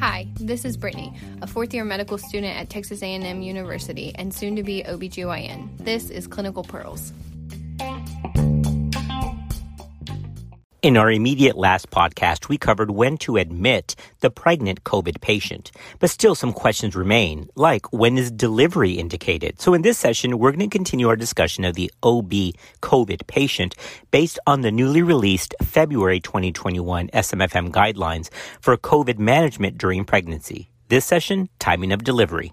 Hi, this is Brittany, a fourth year medical student at Texas A&M University and soon to be OBGYN. This is Clinical Pearls. In our immediate last podcast, we covered when to admit the pregnant COVID patient. But still some questions remain, like when is delivery indicated? So in this session, we're going to continue our discussion of the OB COVID patient based on the newly released February 2021 SMFM guidelines for COVID management during pregnancy. This session, timing of delivery.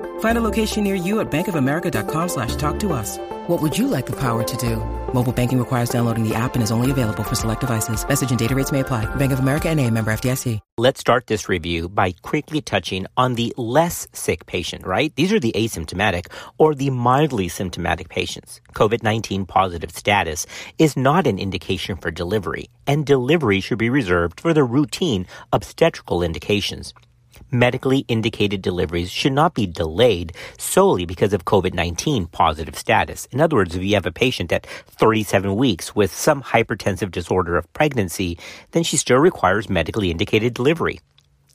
Find a location near you at bankofamerica.com slash talk to us. What would you like the power to do? Mobile banking requires downloading the app and is only available for select devices. Message and data rates may apply. Bank of America and a member FDIC. Let's start this review by quickly touching on the less sick patient, right? These are the asymptomatic or the mildly symptomatic patients. COVID-19 positive status is not an indication for delivery, and delivery should be reserved for the routine obstetrical indications medically indicated deliveries should not be delayed solely because of COVID-19 positive status. In other words, if you have a patient at 37 weeks with some hypertensive disorder of pregnancy, then she still requires medically indicated delivery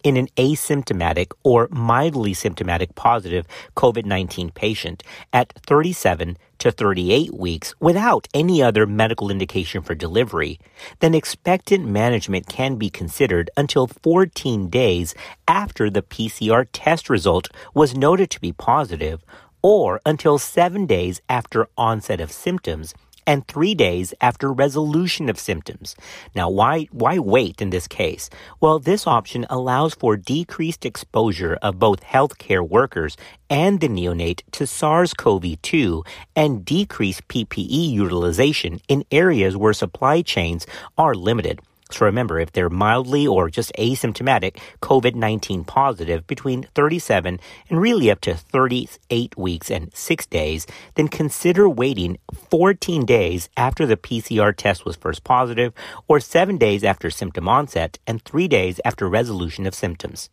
in an asymptomatic or mildly symptomatic positive COVID 19 patient at 37 to 38 weeks without any other medical indication for delivery, then expectant management can be considered until 14 days after the PCR test result was noted to be positive or until seven days after onset of symptoms and three days after resolution of symptoms. Now, why, why wait in this case? Well, this option allows for decreased exposure of both healthcare workers and the neonate to SARS-CoV-2 and decreased PPE utilization in areas where supply chains are limited. So remember, if they're mildly or just asymptomatic COVID-19 positive between 37 and really up to 38 weeks and 6 days, then consider waiting 14 days after the PCR test was first positive or 7 days after symptom onset and 3 days after resolution of symptoms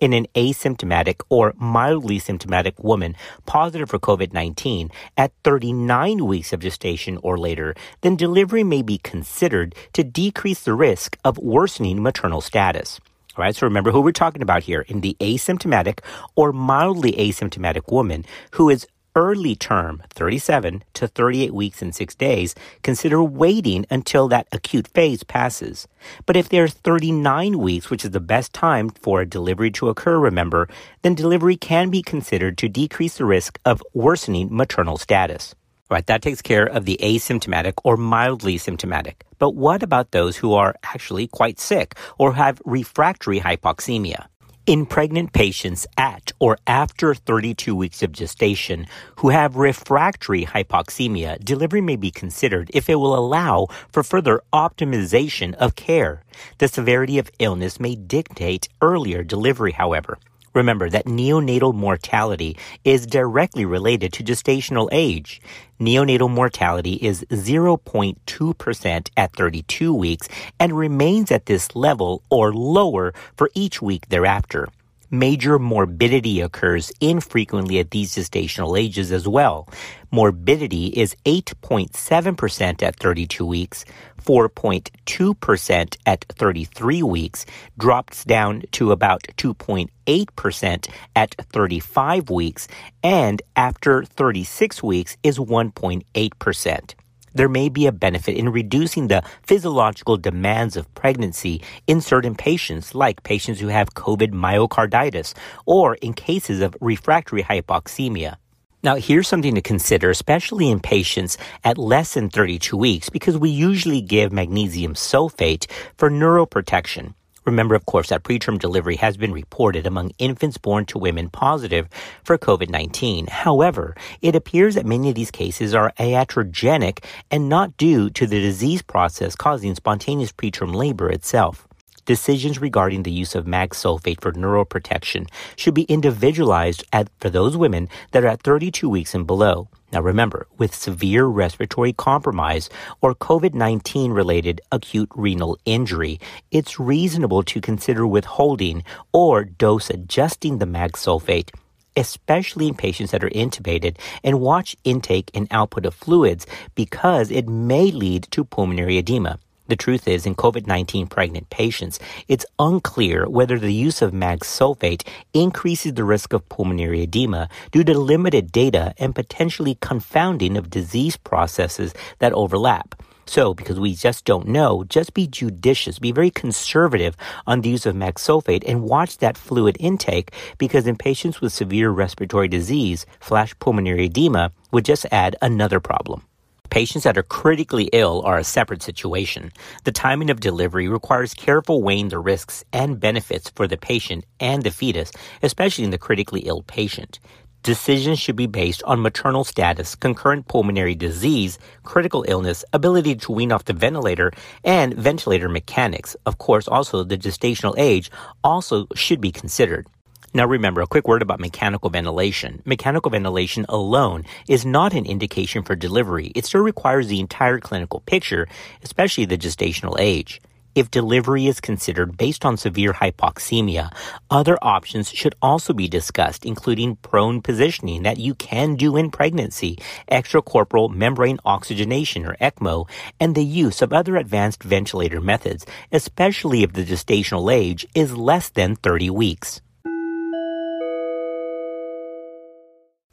in an asymptomatic or mildly symptomatic woman positive for COVID-19 at 39 weeks of gestation or later, then delivery may be considered to decrease the risk of worsening maternal status. All right, so remember who we're talking about here in the asymptomatic or mildly asymptomatic woman who is early term, 37 to 38 weeks and 6 days, consider waiting until that acute phase passes. But if there's 39 weeks, which is the best time for a delivery to occur, remember, then delivery can be considered to decrease the risk of worsening maternal status. Right, that takes care of the asymptomatic or mildly symptomatic. But what about those who are actually quite sick or have refractory hypoxemia? In pregnant patients at or after 32 weeks of gestation who have refractory hypoxemia, delivery may be considered if it will allow for further optimization of care. The severity of illness may dictate earlier delivery, however. Remember that neonatal mortality is directly related to gestational age. Neonatal mortality is 0.2% at 32 weeks and remains at this level or lower for each week thereafter major morbidity occurs infrequently at these gestational ages as well. Morbidity is 8.7% at 32 weeks, 4.2% at 33 weeks, drops down to about 2.8% at 35 weeks, and after 36 weeks is 1.8% there may be a benefit in reducing the physiological demands of pregnancy in certain patients, like patients who have COVID myocarditis or in cases of refractory hypoxemia. Now, here's something to consider, especially in patients at less than 32 weeks, because we usually give magnesium sulfate for neuroprotection. Remember, of course, that preterm delivery has been reported among infants born to women positive for COVID-19. However, it appears that many of these cases are iatrogenic and not due to the disease process causing spontaneous preterm labor itself. Decisions regarding the use of mag sulfate for neuroprotection should be individualized at, for those women that are at 32 weeks and below. Now remember, with severe respiratory compromise or COVID-19 related acute renal injury, it's reasonable to consider withholding or dose adjusting the mag sulfate especially in patients that are intubated, and watch intake and output of fluids because it may lead to pulmonary edema. The truth is, in COVID 19 pregnant patients, it's unclear whether the use of mag sulfate increases the risk of pulmonary edema due to limited data and potentially confounding of disease processes that overlap. So, because we just don't know, just be judicious, be very conservative on the use of mag sulfate and watch that fluid intake because in patients with severe respiratory disease, flash pulmonary edema would just add another problem. Patients that are critically ill are a separate situation. The timing of delivery requires careful weighing the risks and benefits for the patient and the fetus, especially in the critically ill patient. Decisions should be based on maternal status, concurrent pulmonary disease, critical illness, ability to wean off the ventilator, and ventilator mechanics. Of course, also the gestational age also should be considered. Now remember, a quick word about mechanical ventilation. Mechanical ventilation alone is not an indication for delivery. It still requires the entire clinical picture, especially the gestational age. If delivery is considered based on severe hypoxemia, other options should also be discussed, including prone positioning that you can do in pregnancy, extracorporeal membrane oxygenation or ECMO, and the use of other advanced ventilator methods, especially if the gestational age is less than 30 weeks.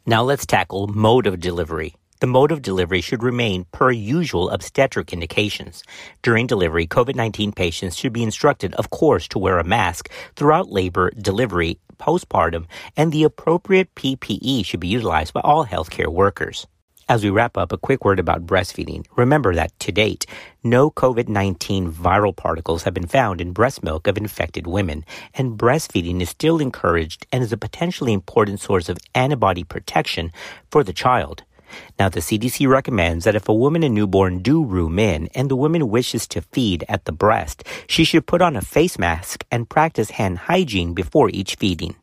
Now let's tackle mode of delivery. The mode of delivery should remain per usual obstetric indications. During delivery, COVID-19 patients should be instructed, of course, to wear a mask throughout labor, delivery, postpartum, and the appropriate PPE should be utilized by all healthcare workers. As we wrap up, a quick word about breastfeeding. Remember that to date, no COVID 19 viral particles have been found in breast milk of infected women, and breastfeeding is still encouraged and is a potentially important source of antibody protection for the child. Now, the CDC recommends that if a woman and newborn do room in and the woman wishes to feed at the breast, she should put on a face mask and practice hand hygiene before each feeding.